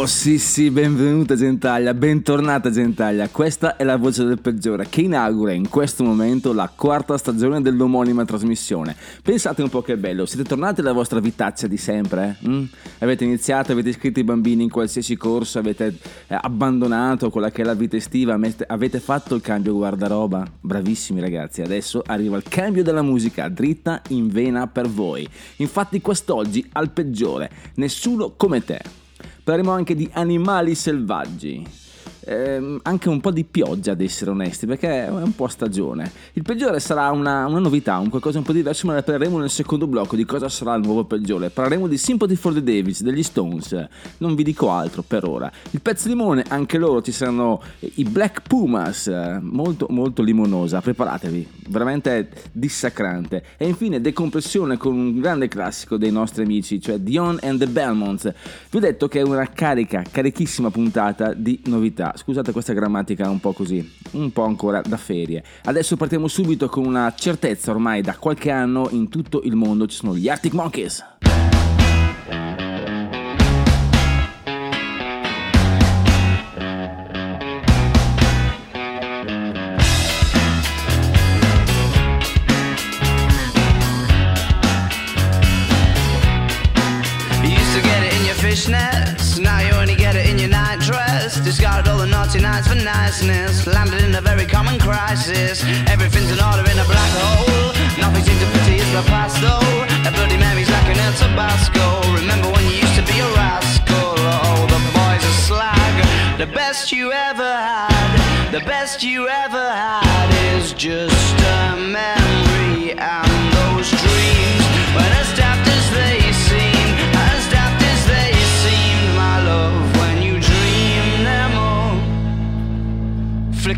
Oh sì sì, benvenuta Gentaglia, bentornata Gentaglia. Questa è la voce del peggiore che inaugura in questo momento la quarta stagione dell'omonima trasmissione. Pensate un po' che bello, siete tornati alla vostra vitaccia di sempre? eh? Mm? Avete iniziato, avete iscritto i bambini in qualsiasi corso, avete eh, abbandonato quella che è la vita estiva, avete- avete fatto il cambio guardaroba? Bravissimi ragazzi, adesso arriva il cambio della musica dritta in vena per voi. Infatti quest'oggi al peggiore, nessuno come te. Parleremo anche di animali selvaggi. Ehm, anche un po' di pioggia, ad essere onesti, perché è un po' stagione. Il peggiore sarà una, una novità, un qualcosa un po' diverso, ma ne parleremo nel secondo blocco di cosa sarà il nuovo peggiore. Parleremo di Sympathy for the Davis, degli Stones. Non vi dico altro per ora. Il pezzo limone, anche loro ci saranno i Black Pumas, eh, molto molto limonosa. Preparatevi, veramente dissacrante. E infine decompressione con un grande classico dei nostri amici, cioè Dion and the Belmonts. Vi ho detto che è una carica, carichissima puntata di novità. Scusate questa grammatica un po' così, un po' ancora da ferie. Adesso partiamo subito con una certezza ormai da qualche anno in tutto il mondo ci sono gli Arctic Monkeys. Discarded all the naughty nights for niceness, landed in a very common crisis. Everything's in order in a black hole. Nothing seems to pity is the past though. A bloody memory's like an El Tabasco. Remember when you used to be a rascal? Oh, the boys are slag. The best you ever had, the best you ever had is just a memory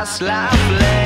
past life left.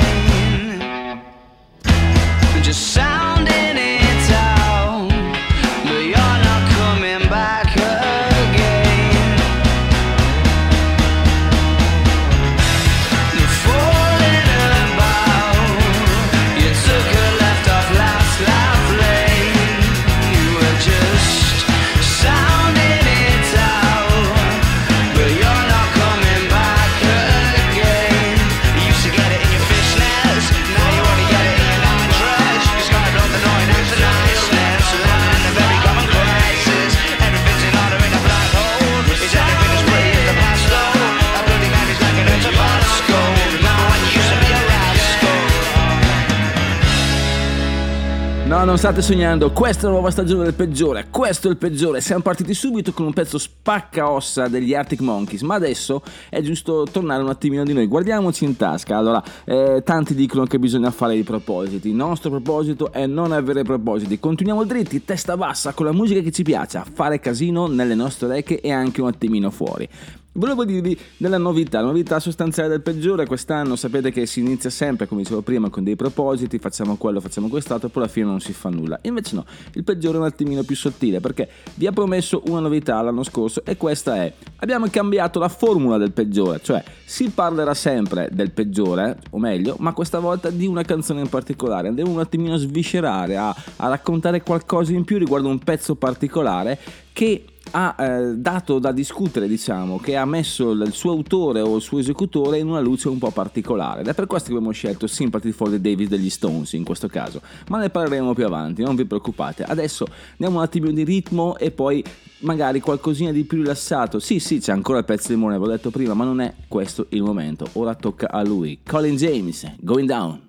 Non state sognando, questa è la nuova stagione del peggiore, questo è il peggiore. Siamo partiti subito con un pezzo spacca ossa degli Arctic Monkeys, ma adesso è giusto tornare un attimino di noi. Guardiamoci in tasca. Allora, eh, tanti dicono che bisogna fare i propositi. Il nostro proposito è non avere propositi. Continuiamo dritti, testa bassa, con la musica che ci piace, fare casino nelle nostre orecchie e anche un attimino fuori. Volevo dirvi della novità, la novità sostanziale del peggiore quest'anno, sapete che si inizia sempre, come dicevo prima, con dei propositi, facciamo quello, facciamo quest'altro, poi alla fine non si fa nulla. Invece no, il peggiore è un attimino più sottile, perché vi ha promesso una novità l'anno scorso e questa è, abbiamo cambiato la formula del peggiore, cioè si parlerà sempre del peggiore, o meglio, ma questa volta di una canzone in particolare, andremo un attimino a sviscerare, a, a raccontare qualcosa in più riguardo un pezzo particolare che ha eh, dato da discutere, diciamo, che ha messo il suo autore o il suo esecutore in una luce un po' particolare. Ed è per questo che abbiamo scelto Sympathy for the Davis degli Stones in questo caso. Ma ne parleremo più avanti, non vi preoccupate. Adesso andiamo un attimo di ritmo e poi magari qualcosina di più rilassato. Sì, sì, c'è ancora il pezzo di Mone, avevo detto prima, ma non è questo il momento. Ora tocca a lui. Colin James, Going Down.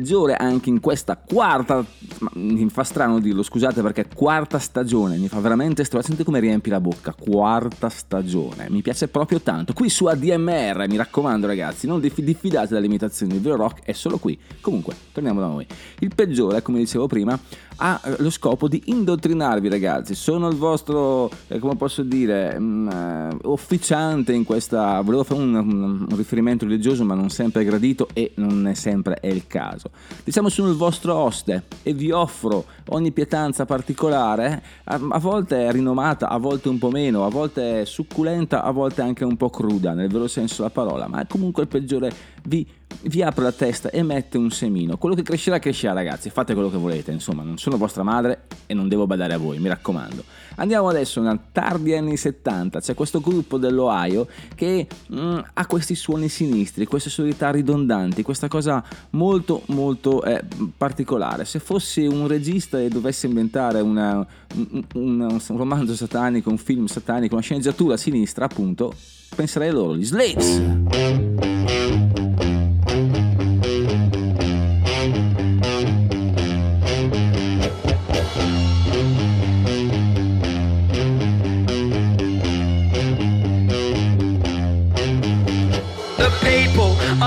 Peggiore anche in questa quarta, mi fa strano dirlo, scusate perché quarta stagione, mi fa veramente strano, senti come riempi la bocca, quarta stagione, mi piace proprio tanto, qui su ADMR, mi raccomando ragazzi, non dif- diffidate dalle imitazioni, il vero rock è solo qui, comunque, torniamo da noi, il peggiore, come dicevo prima, ha eh, lo scopo di indottrinarvi ragazzi, sono il vostro, eh, come posso dire, mm, eh, officiante in questa, volevo fare un, un- un riferimento religioso ma non sempre è gradito e non è sempre è il caso. Diciamo sono il vostro oste e vi offro ogni pietanza particolare, a, a volte è rinomata, a volte un po' meno, a volte è succulenta, a volte anche un po' cruda, nel vero senso della parola, ma comunque il peggiore. Vi, vi apre la testa e mette un semino. Quello che crescerà, crescerà ragazzi, fate quello che volete, insomma, non sono vostra madre e non devo badare a voi, mi raccomando. Andiamo adesso nel tardi anni 70, c'è questo gruppo dell'Ohio che mm, ha questi suoni sinistri, queste sonorità ridondanti, questa cosa molto molto eh, particolare. Se fossi un regista e dovessi inventare una, un, un- un romanzo satanico, un film satanico, una sceneggiatura sinistra, appunto, penserei a loro, gli Slaves.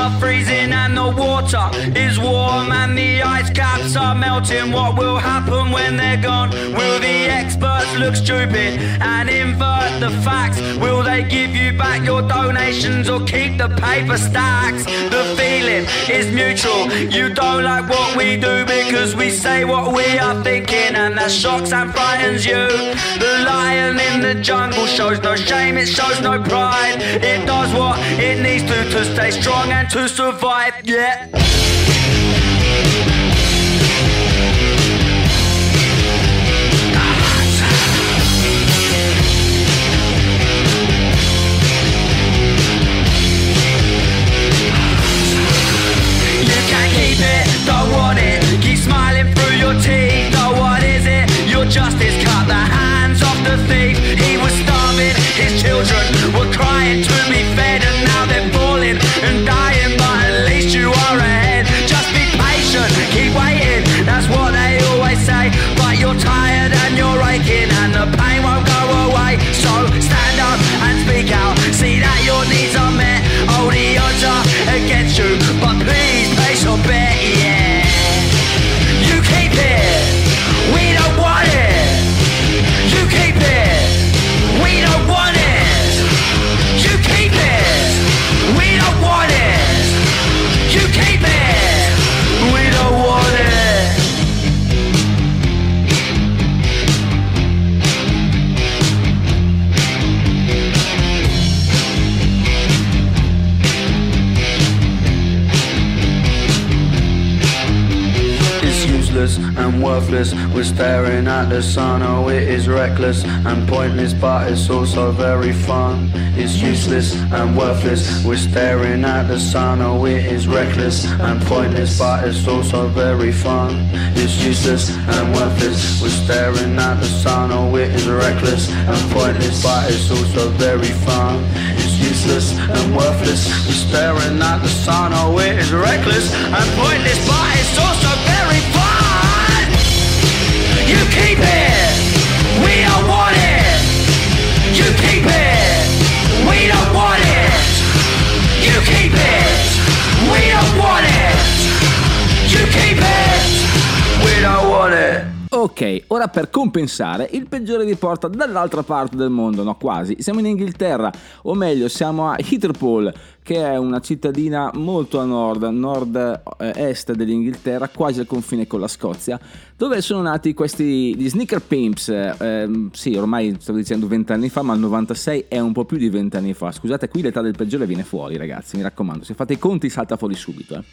Are freezing and the water is warm and the ice caps are melting. What will happen when they're gone? Will the experts look stupid and invert the facts? Will they give you back your donations or keep the paper stacks? The feeling is mutual. You don't like what we do because we say what we are thinking and that shocks and frightens you. The the jungle shows no shame, it shows no pride. It does what it needs to to stay strong and to survive. Yeah. You can't keep it, don't want it. Keep smiling through your teeth. Oh, what is it? Your justice cut the hands of the thief. Children were crying to be and worthless. We're staring at the sun. Oh, it is reckless and pointless, but it's also very fun. It's useless and worthless. We're staring at the sun. Oh, it is reckless and pointless, but it's also very fun. It's useless and worthless. We're staring at the sun. Oh, it is reckless and pointless, but it's also very fun. It's useless and worthless. We're staring at the sun. Oh, it is reckless and pointless, but it's also very Ok, ora per compensare, il peggiore vi porta dall'altra parte del mondo, no quasi, siamo in Inghilterra, o meglio siamo a Heatherpool, che è una cittadina molto a nord, nord-est dell'Inghilterra, quasi al confine con la Scozia, dove sono nati questi gli sneaker pimps, eh, sì ormai stavo dicendo 20 anni fa, ma il 96 è un po' più di 20 anni fa, scusate qui l'età del peggiore viene fuori ragazzi, mi raccomando, se fate i conti salta fuori subito. Eh.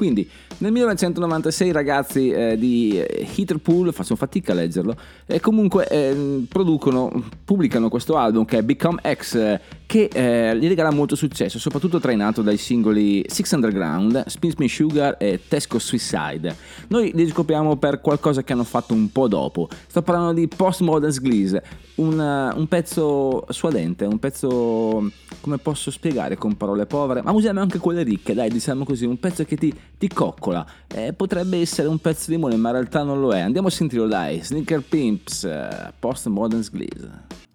Quindi nel 1996 i ragazzi eh, di eh, Heatherpool, faccio fatica a leggerlo, e comunque eh, producono, pubblicano questo album che è Become X, eh, che eh, gli regala molto successo, soprattutto trainato dai singoli Six Underground, Spin Spin Sugar e Tesco Suicide. Noi li scopriamo per qualcosa che hanno fatto un po' dopo. Sto parlando di Postmodern Glees, un, eh, un pezzo suadente, un pezzo, come posso spiegare con parole povere, ma usiamo anche quelle ricche, dai, diciamo così, un pezzo che ti, ti coccola. Eh, potrebbe essere un pezzo di limone, ma in realtà non lo è. Andiamo a sentirlo, dai. Sneaker Pimps, eh, Postmodern Glees.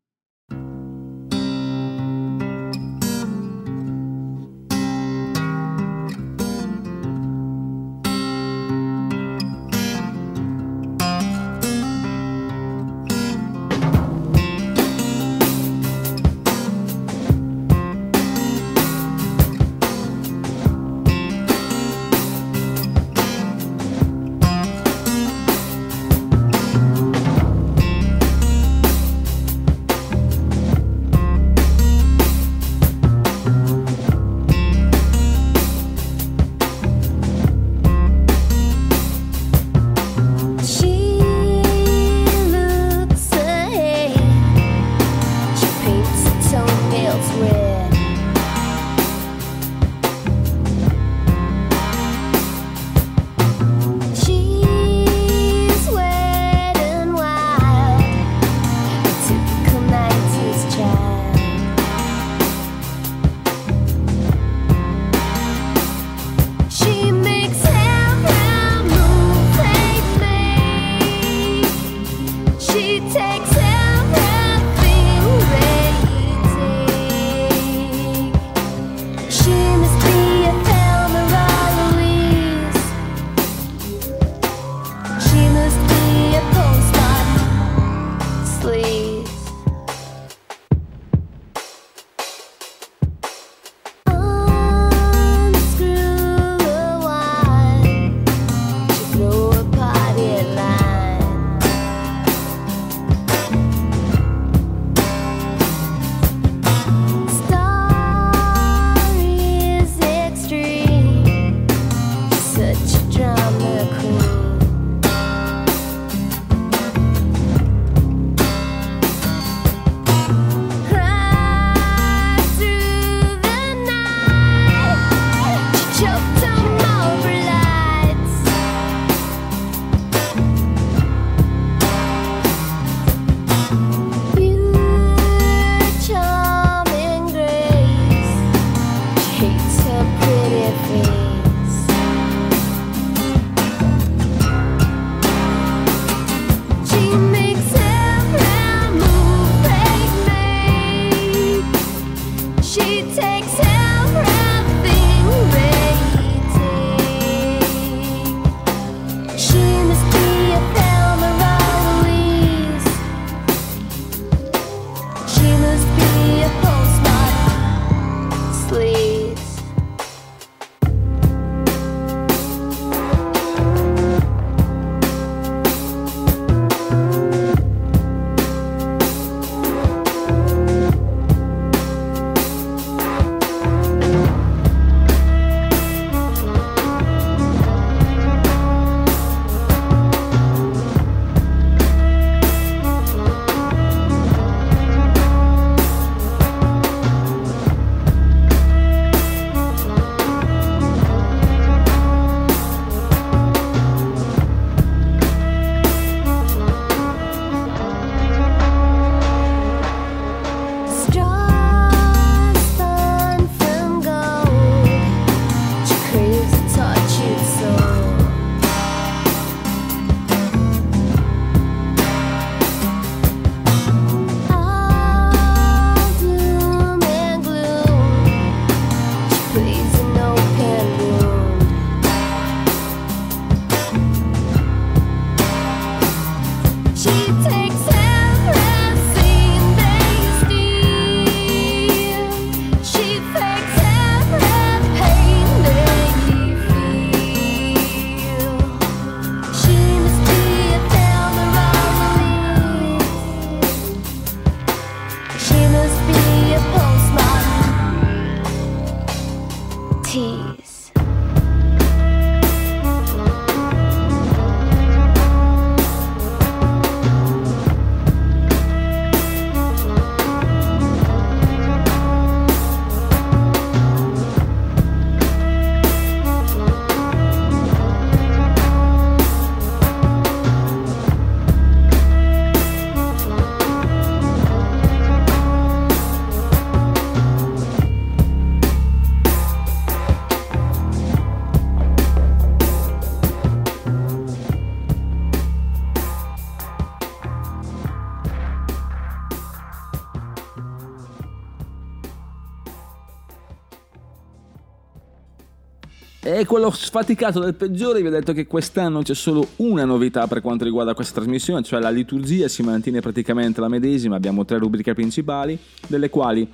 E quello sfaticato del peggiore vi ho detto che quest'anno c'è solo una novità per quanto riguarda questa trasmissione, cioè la liturgia si mantiene praticamente la medesima, abbiamo tre rubriche principali, delle quali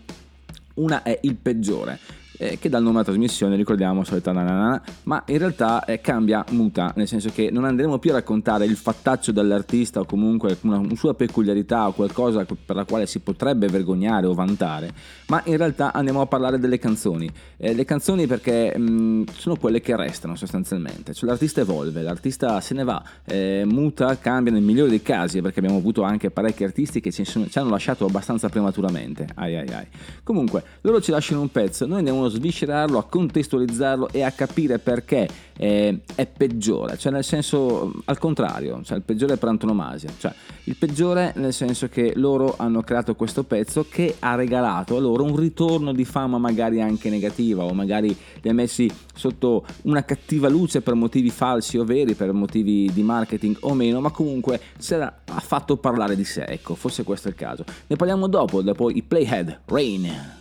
una è il peggiore. Eh, che il nome alla trasmissione, ricordiamo, solita nanana, ma in realtà eh, cambia, muta, nel senso che non andremo più a raccontare il fattaccio dell'artista o comunque una, una sua peculiarità o qualcosa per la quale si potrebbe vergognare o vantare, ma in realtà andiamo a parlare delle canzoni. Eh, le canzoni perché mh, sono quelle che restano sostanzialmente, cioè l'artista evolve, l'artista se ne va, eh, muta, cambia nel migliore dei casi, perché abbiamo avuto anche parecchi artisti che ci, sono- ci hanno lasciato abbastanza prematuramente. Ai ai ai. Comunque, loro ci lasciano un pezzo, noi andiamo sviscerarlo, a contestualizzarlo e a capire perché eh, è peggiore, cioè nel senso al contrario, cioè il peggiore per antonomasia, cioè il peggiore nel senso che loro hanno creato questo pezzo che ha regalato a loro un ritorno di fama magari anche negativa o magari li ha messi sotto una cattiva luce per motivi falsi o veri, per motivi di marketing o meno, ma comunque se l'ha- ha fatto parlare di sé, ecco, forse questo è il caso. Ne parliamo dopo, dopo i Playhead, Rain.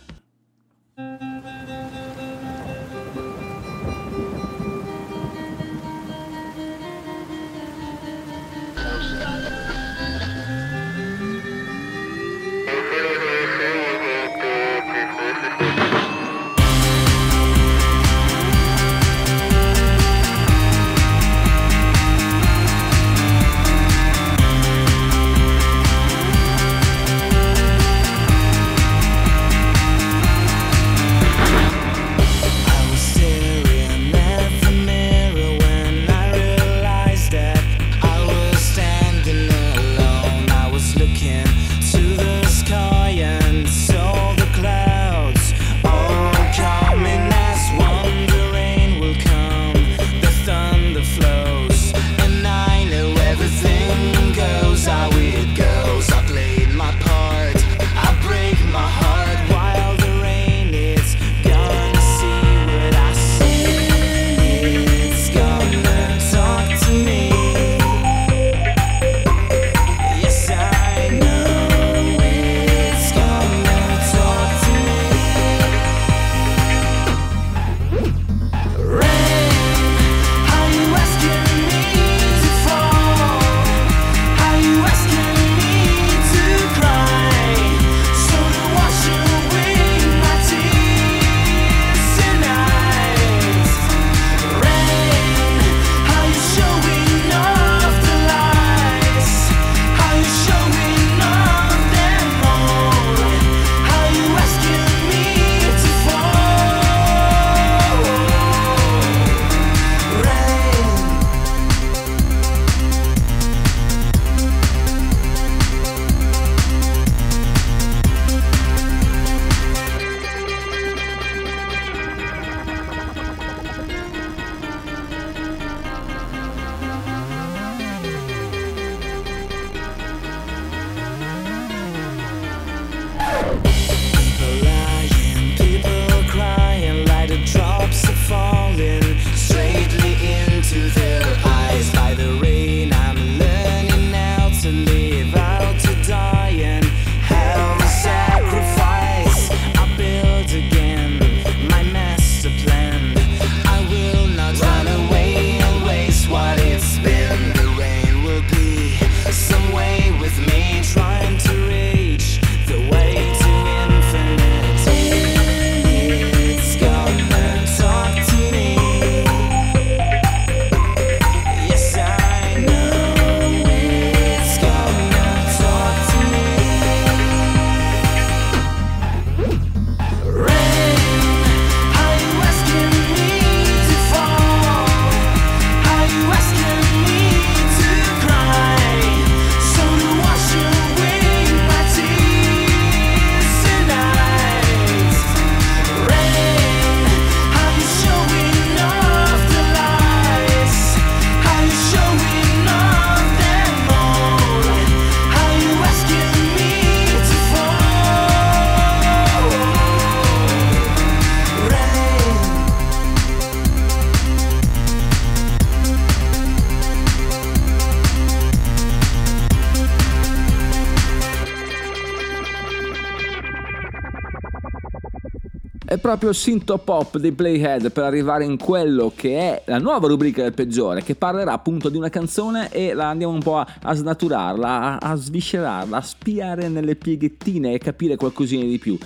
Proprio il synthopop dei Playhead per arrivare in quello che è la nuova rubrica del peggiore, che parlerà appunto di una canzone e la andiamo un po' a, a snaturarla, a, a sviscerarla, a spiare nelle pieghettine e capire qualcosina di più.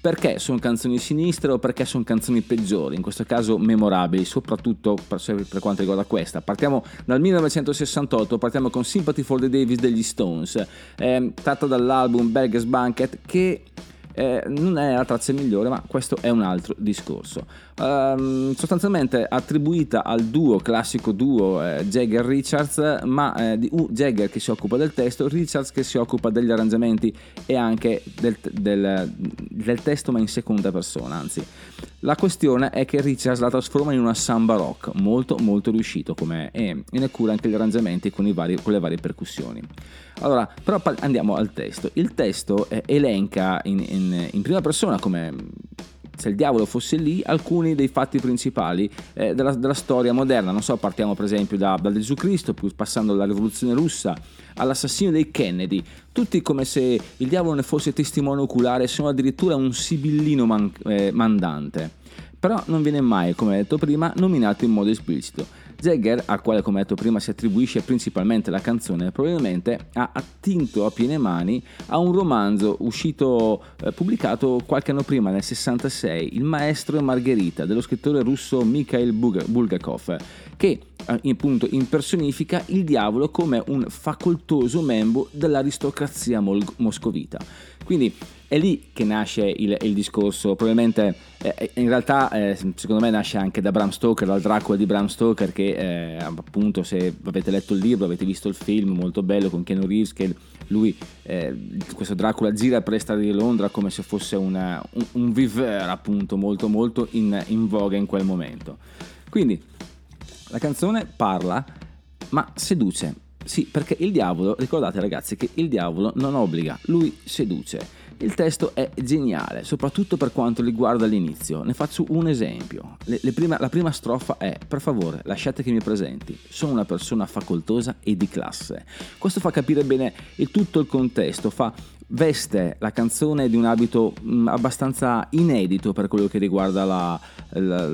Perché sono canzoni sinistre o perché sono canzoni peggiori, in questo caso memorabili, soprattutto per, per quanto riguarda questa. Partiamo dal 1968, partiamo con Sympathy for the Davis degli Stones, eh, tratta dall'album Beggars Banquet che eh, non è la traccia migliore, ma questo è un altro discorso. Ehm, sostanzialmente attribuita al duo, classico duo eh, Jagger-Richards, ma eh, di uh, Jagger che si occupa del testo, Richards che si occupa degli arrangiamenti e anche del, del, del testo, ma in seconda persona, anzi. La questione è che Richards la trasforma in una samba rock, molto molto riuscito come è, e ne cura anche gli arrangiamenti con, vari, con le varie percussioni. Allora, però andiamo al testo. Il testo eh, elenca in, in, in prima persona come se il diavolo fosse lì, alcuni dei fatti principali eh, della, della, storia moderna. Non so, partiamo per esempio da, da Gesù Cristo, passando dalla rivoluzione russa all'assassinio dei Kennedy, tutti come se il diavolo ne fosse testimone oculare, se non addirittura un sibillino man, eh, mandante. Però non viene mai, come detto prima, nominato in modo esplicito. Jagger, al quale come detto prima si attribuisce principalmente la canzone, probabilmente ha attinto a piene mani a un romanzo uscito, eh, pubblicato qualche anno prima, nel 66, Il maestro e Margherita, dello scrittore russo Mikhail Bulgakov, che eh, appunto impersonifica il diavolo come un facoltoso membro dell'aristocrazia mol- moscovita. Quindi è lì che nasce il, il discorso, probabilmente eh, in realtà eh, secondo me nasce anche da Bram Stoker, dal Dracula di Bram Stoker che eh, appunto se avete letto il libro, avete visto il film molto bello con Keanu Reeves che lui, eh, questo Dracula gira per le strade di Londra come se fosse una, un, un viveur appunto molto molto in, in voga in quel momento. Quindi la canzone parla ma seduce. Sì, perché il diavolo, ricordate ragazzi che il diavolo non obbliga, lui seduce. Il testo è geniale, soprattutto per quanto riguarda l'inizio. Ne faccio un esempio. Le, le prima, la prima strofa è: Per favore, lasciate che mi presenti. Sono una persona facoltosa e di classe. Questo fa capire bene il tutto il contesto, fa veste la canzone di un abito mh, abbastanza inedito per quello che riguarda la, la,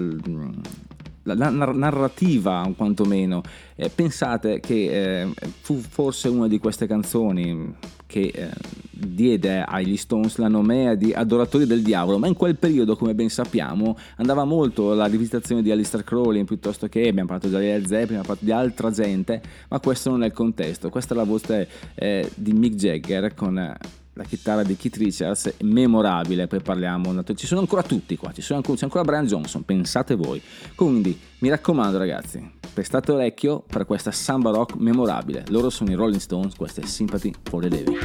la, narrativa quantomeno. Eh, pensate che eh, fu forse una di queste canzoni che eh, diede agli Stones la nomea di adoratori del diavolo, ma in quel periodo, come ben sappiamo, andava molto la rivisitazione di Alistair Crowley piuttosto che abbiamo parlato di Led Zeppelin, abbiamo parlato di altra gente, ma questo non è il contesto. Questa è la voce eh, di Mick Jagger con eh, la chitarra di Keith Richards, memorabile, poi parliamo, ci sono ancora tutti qua, sono ancora, c'è ancora Brian Johnson, pensate voi. Quindi mi raccomando ragazzi, prestate orecchio per questa samba rock memorabile. Loro sono i Rolling Stones, questa è Sympathy for the Devil.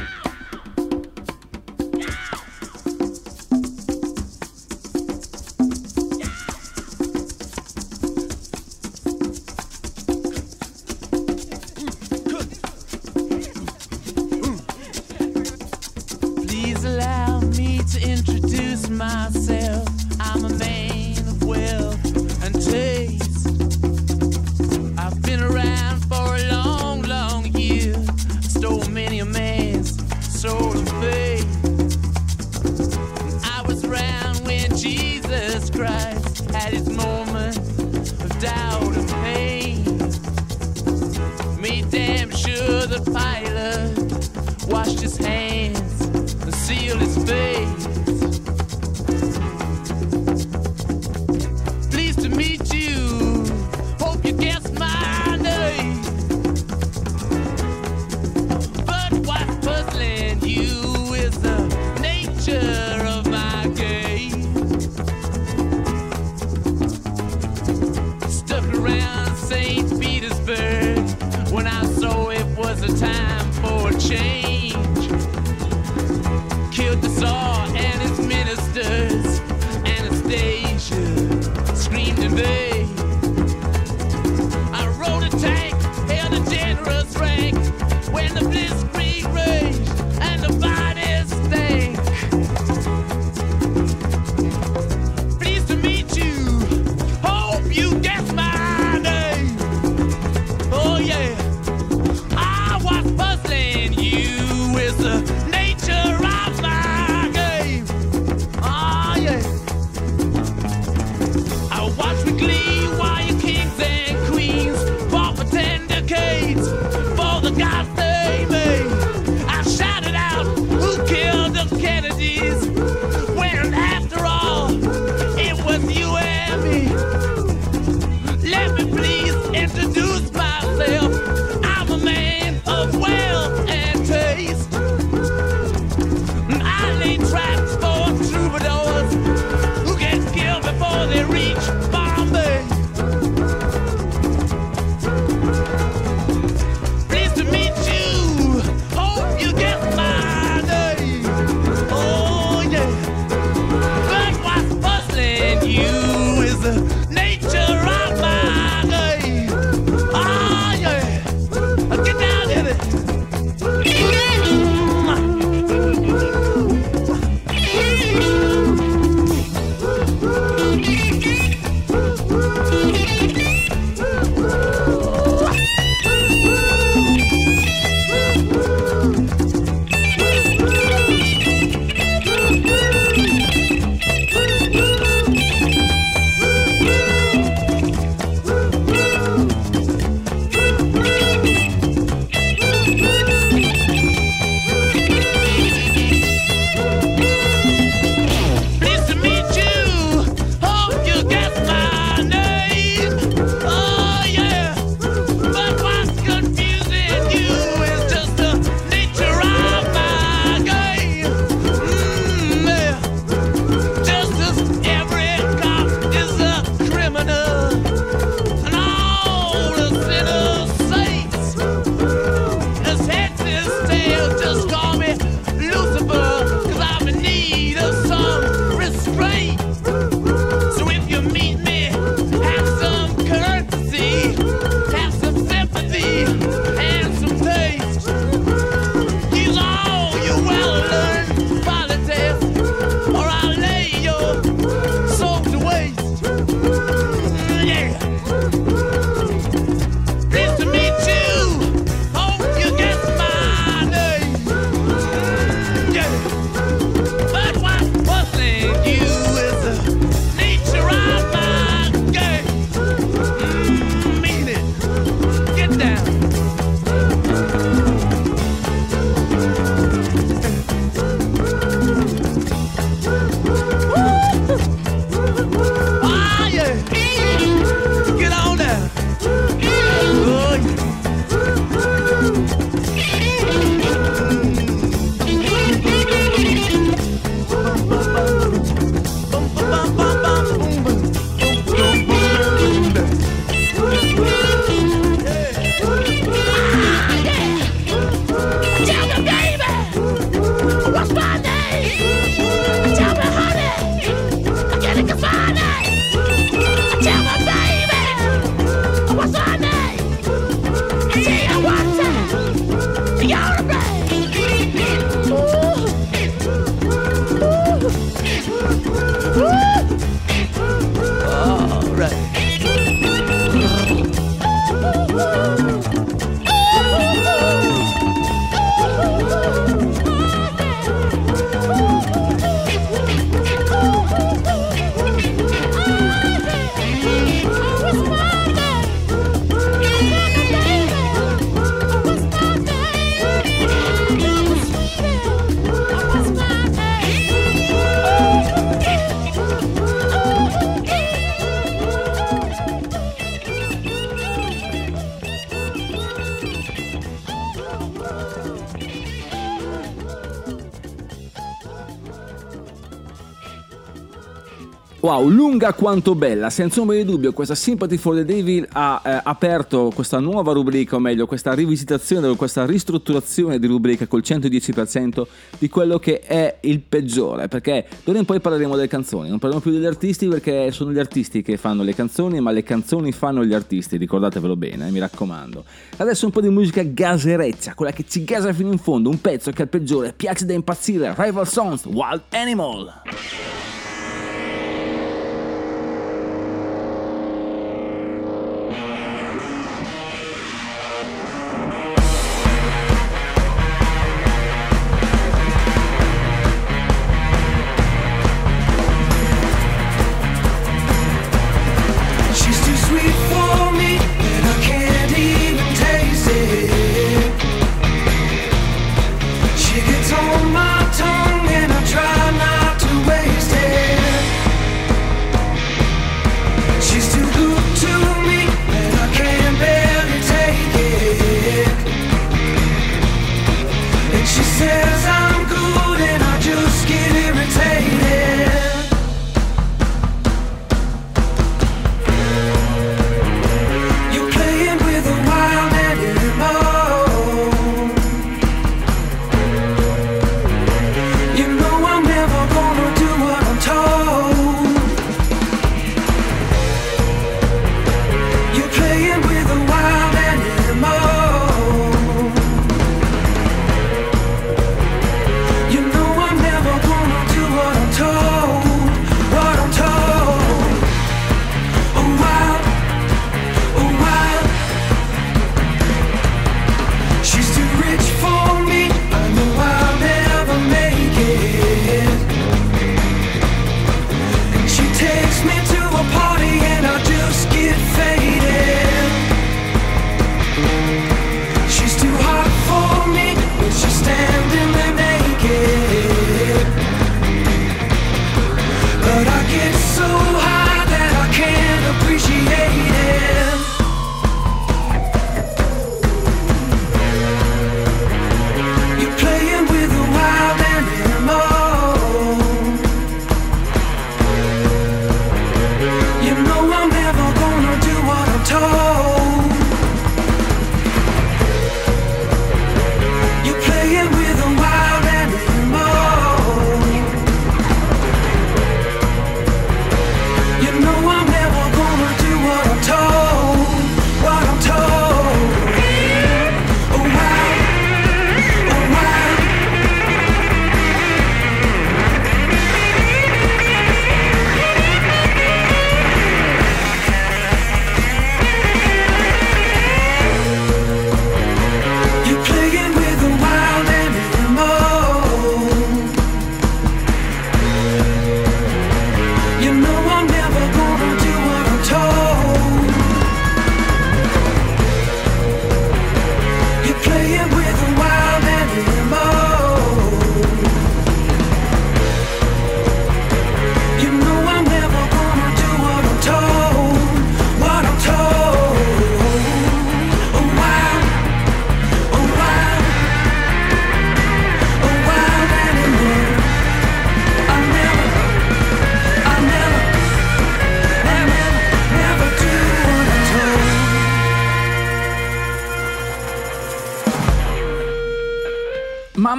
Wow, lunga quanto bella, senza ombra di dubbio questa Sympathy for the Devil ha eh, aperto questa nuova rubrica, o meglio questa rivisitazione, questa ristrutturazione di rubrica col 110% di quello che è il peggiore, perché d'ora in poi parleremo delle canzoni, non parliamo più degli artisti perché sono gli artisti che fanno le canzoni, ma le canzoni fanno gli artisti, ricordatevelo bene, eh, mi raccomando. Adesso un po' di musica gasereccia, quella che ci gasa fino in fondo, un pezzo che è il peggiore piace da impazzire, Rival Songs, Wild Animal.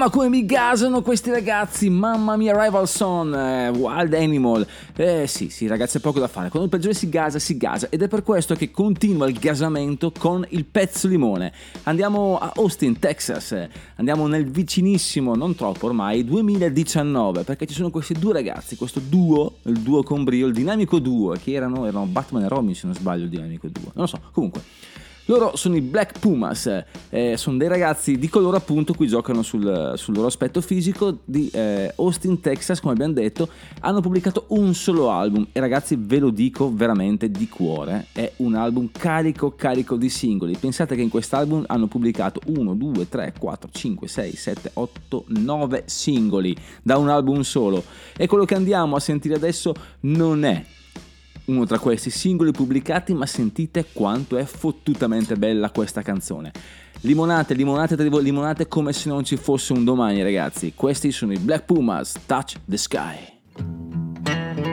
Mamma come mi gasano questi ragazzi, mamma mia Rival Son, eh, Wild Animal. Eh sì, sì ragazzi, è poco da fare. Quando il peggiore si gasa, si gasa. Ed è per questo che continua il gasamento con il pezzo limone. Andiamo a Austin, Texas. Andiamo nel vicinissimo, non troppo ormai, 2019. Perché ci sono questi due ragazzi, questo duo, il duo con brio, il dinamico duo, che erano, erano Batman e Robin se non sbaglio il dinamico duo. Non lo so, comunque. Loro sono i Black Pumas, eh, sono dei ragazzi di colore appunto qui giocano sul, sul loro aspetto fisico di eh, Austin, Texas, come abbiamo detto, hanno pubblicato un solo album. E ragazzi ve lo dico veramente di cuore, è un album carico carico di singoli, pensate che in quest'album hanno pubblicato 1, 2, 3, 4, 5, 6, 7, 8, 9 singoli da un album solo. E quello che andiamo a sentire adesso non è uno tra questi singoli pubblicati, ma sentite quanto è fottutamente bella questa canzone. Limonate, limonate, limonate come se non ci fosse un domani, ragazzi. Questi sono i Black Pumas, Touch the Sky.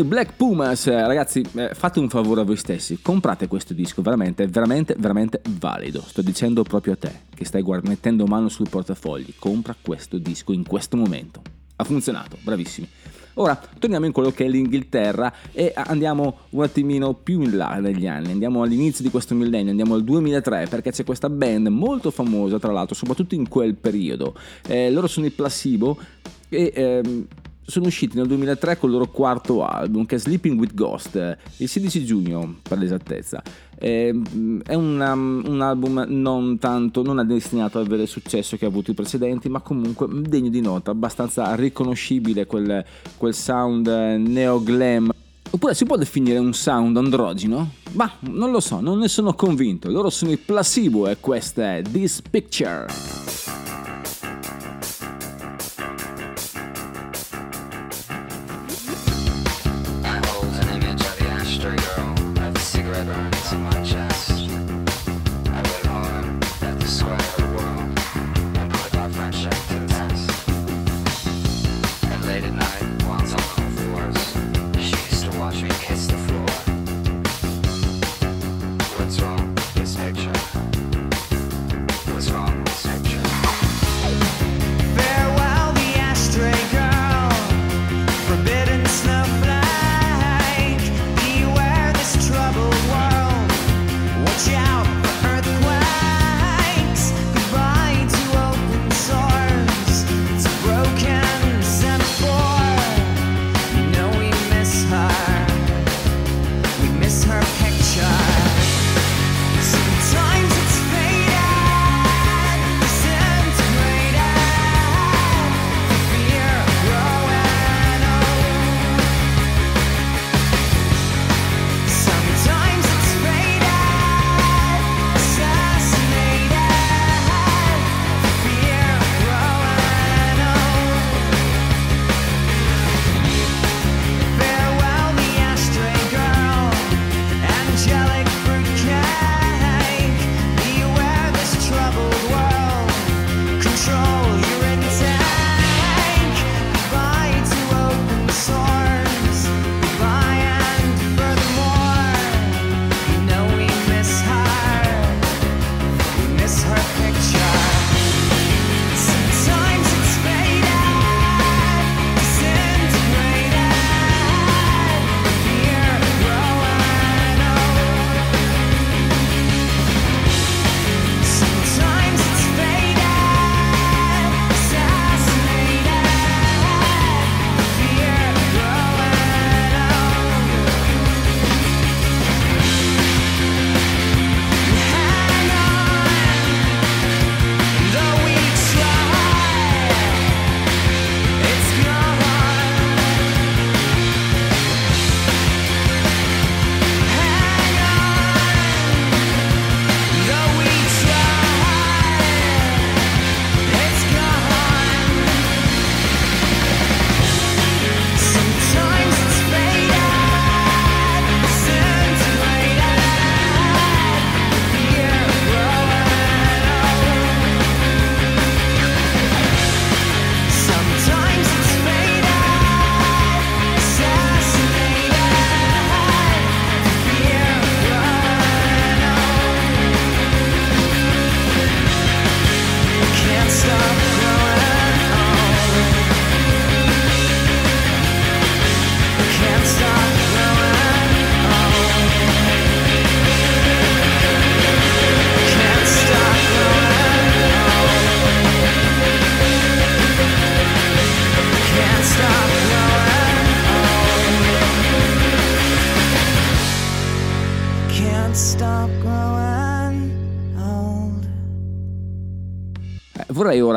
I Black Pumas, Eh, ragazzi, eh, fate un favore a voi stessi, comprate questo disco, veramente, veramente, veramente valido. Sto dicendo proprio a te, che stai guard- mettendo mano sul portafogli, compra questo disco in questo momento. Ha funzionato, bravissimi. Ora torniamo in quello che è l'Inghilterra e andiamo un attimino più in là negli anni, andiamo all'inizio di questo millennio, andiamo al 2003 perché c'è questa band molto famosa tra l'altro, soprattutto in quel periodo. Eh, loro sono i Placebo e ehm, sono usciti nel 2003 con il loro quarto album che è Sleeping with Ghost, il 16 giugno per l'esattezza. Ehm, È un, um, un album non tanto, non è destinato ad avere il successo che ha avuto i precedenti, ma comunque degno di nota, abbastanza riconoscibile quel, quel sound eh, neo-glam. Oppure si può definire un sound androgino? Ma non lo so, non ne sono convinto. Loro sono i Placebo e questa è This Picture.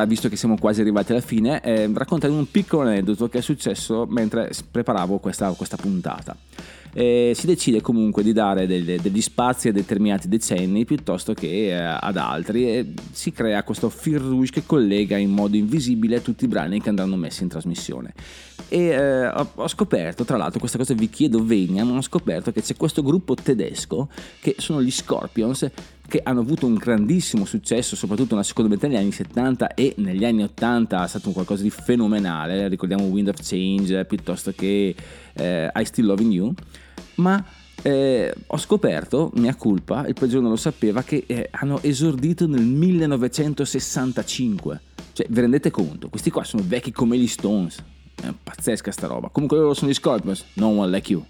Visto che siamo quasi arrivati alla fine, eh, raccontare un piccolo aneddoto che è successo mentre preparavo questa, questa puntata. Eh, si decide comunque di dare delle- degli spazi a determinati decenni piuttosto che eh, ad altri e si crea questo fil rouge che collega in modo invisibile tutti i brani che andranno messi in trasmissione. E eh, ho scoperto, tra l'altro, questa cosa vi chiedo venia, ma ho scoperto che c'è questo gruppo tedesco che sono gli Scorpions che hanno avuto un grandissimo successo, soprattutto nella seconda metà degli anni 70 e negli anni 80 è stato un qualcosa di fenomenale, ricordiamo Wind of Change piuttosto che eh, I Still Loving You, ma eh, ho scoperto, mia colpa, il peggiore non lo sapeva, che eh, hanno esordito nel 1965. Cioè, vi rendete conto? Questi qua sono vecchi come gli Stones. È pazzesca sta roba. Comunque loro sono gli Scorpions. No one like you.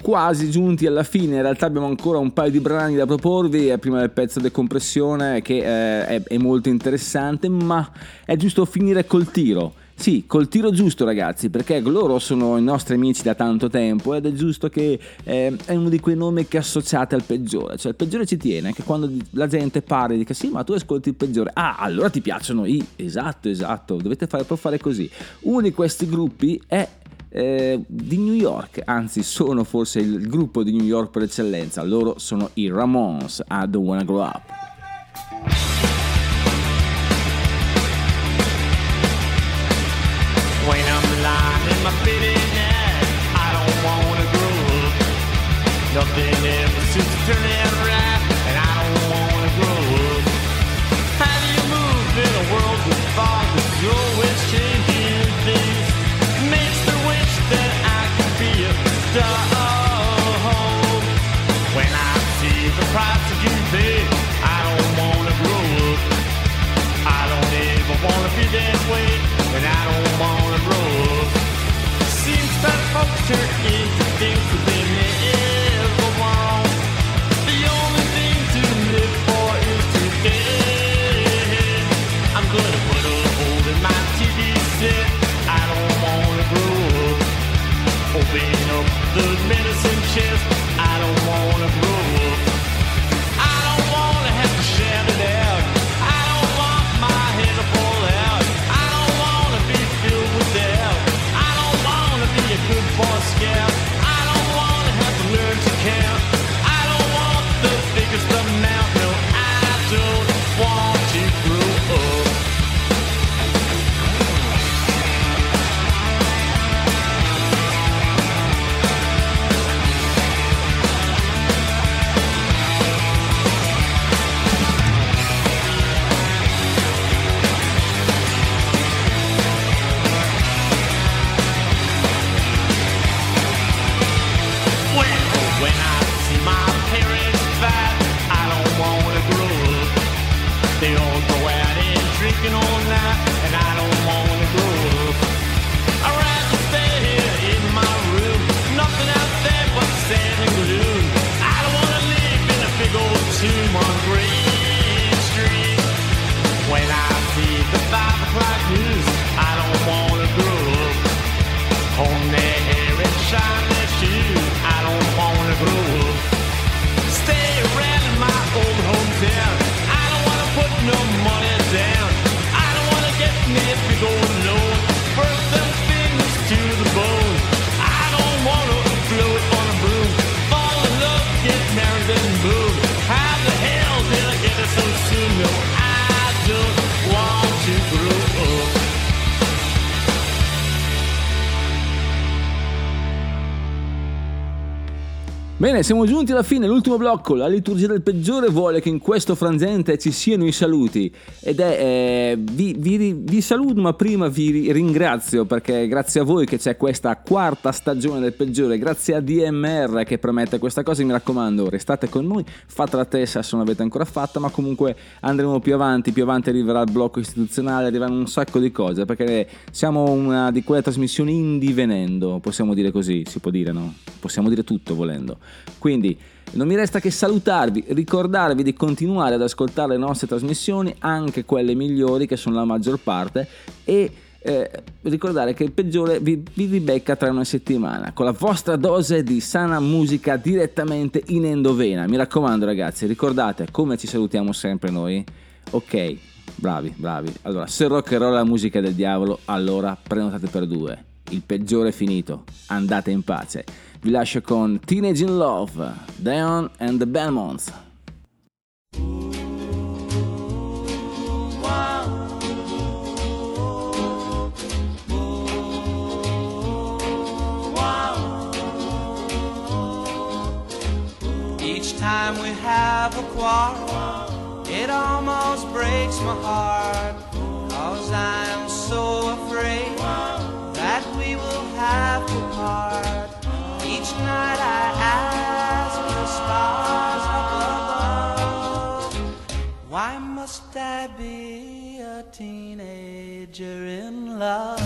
Quasi giunti alla fine, in realtà abbiamo ancora un paio di brani da proporvi, eh, prima del pezzo decompressione che eh, è, è molto interessante, ma è giusto finire col tiro. Sì, col tiro giusto ragazzi, perché loro sono i nostri amici da tanto tempo ed è giusto che eh, è uno di quei nomi che associate al peggiore, cioè il peggiore ci tiene, che quando la gente parla e dica sì ma tu ascolti il peggiore, ah allora ti piacciono i, esatto esatto, dovete fare, fare così. Uno di questi gruppi è eh, di New York, anzi sono forse il gruppo di New York per eccellenza, loro sono i Ramones a Don't Wanna Grow Up. I don't wanna grow up. Nothing ever seems to turn out. The medicine chest. Siamo giunti alla fine, l'ultimo blocco. La liturgia del peggiore vuole che in questo frangente ci siano i saluti. Ed è. eh, vi, vi- vi saluto, ma prima vi ri- ringrazio perché grazie a voi che c'è questa quarta stagione del peggiore. Grazie a DMR che promette questa cosa. Mi raccomando, restate con noi, fate la testa se non l'avete ancora fatta. Ma comunque andremo più avanti. Più avanti arriverà il blocco istituzionale, arriveranno un sacco di cose. Perché siamo una di quelle trasmissioni indie venendo. Possiamo dire così, si può dire, no? Possiamo dire tutto volendo. Quindi non mi resta che salutarvi, ricordarvi di continuare ad ascoltare le nostre trasmissioni, anche quelle migliori che sono la maggior parte, e eh, ricordare che il peggiore vi, vi ribecca tra una settimana con la vostra dose di sana musica direttamente in endovena. Mi raccomando ragazzi, ricordate come ci salutiamo sempre noi. Ok, bravi, bravi. Allora, se rock and roll è la musica del diavolo, allora prenotate per due. Il peggiore è finito, andate in pace. Vi lascio con Teenage in Love, Dion and the Belmonts. Time we have a quarrel, it almost breaks my heart. Cause I'm so afraid that we will have to part. Each night I ask the stars why must I be a teenager in love?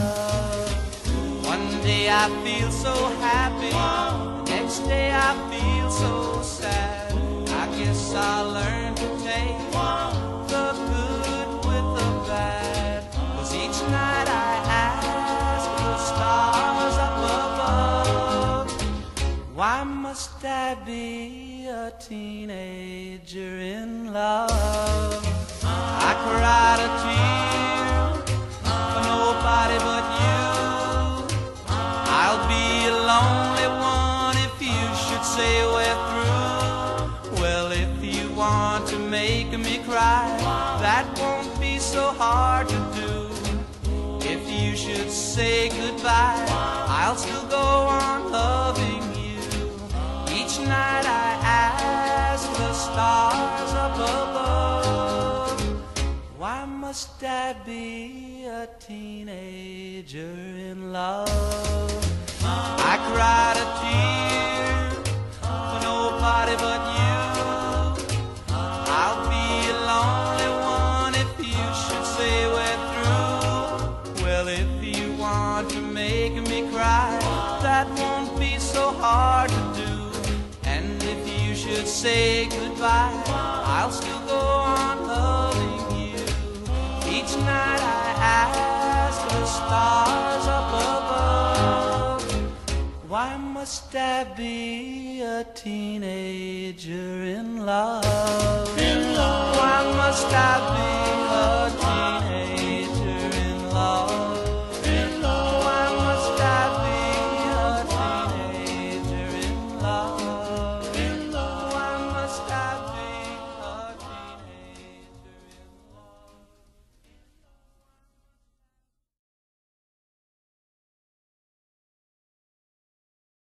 One day I feel so happy, next day I feel so sad. I guess learn I be a teenager in love? I cried a tear for nobody but you. I'll be a lonely one if you should say we're through. Well, if you want to make me cry, that won't be so hard to do. If you should say goodbye, I'll still go on loving stars up above, why must I be a teenager in love? I cried a tear for nobody but you. Say goodbye, I'll still go on loving you. Each night I ask the stars up above, why must I be a teenager in love? In love. Why must I be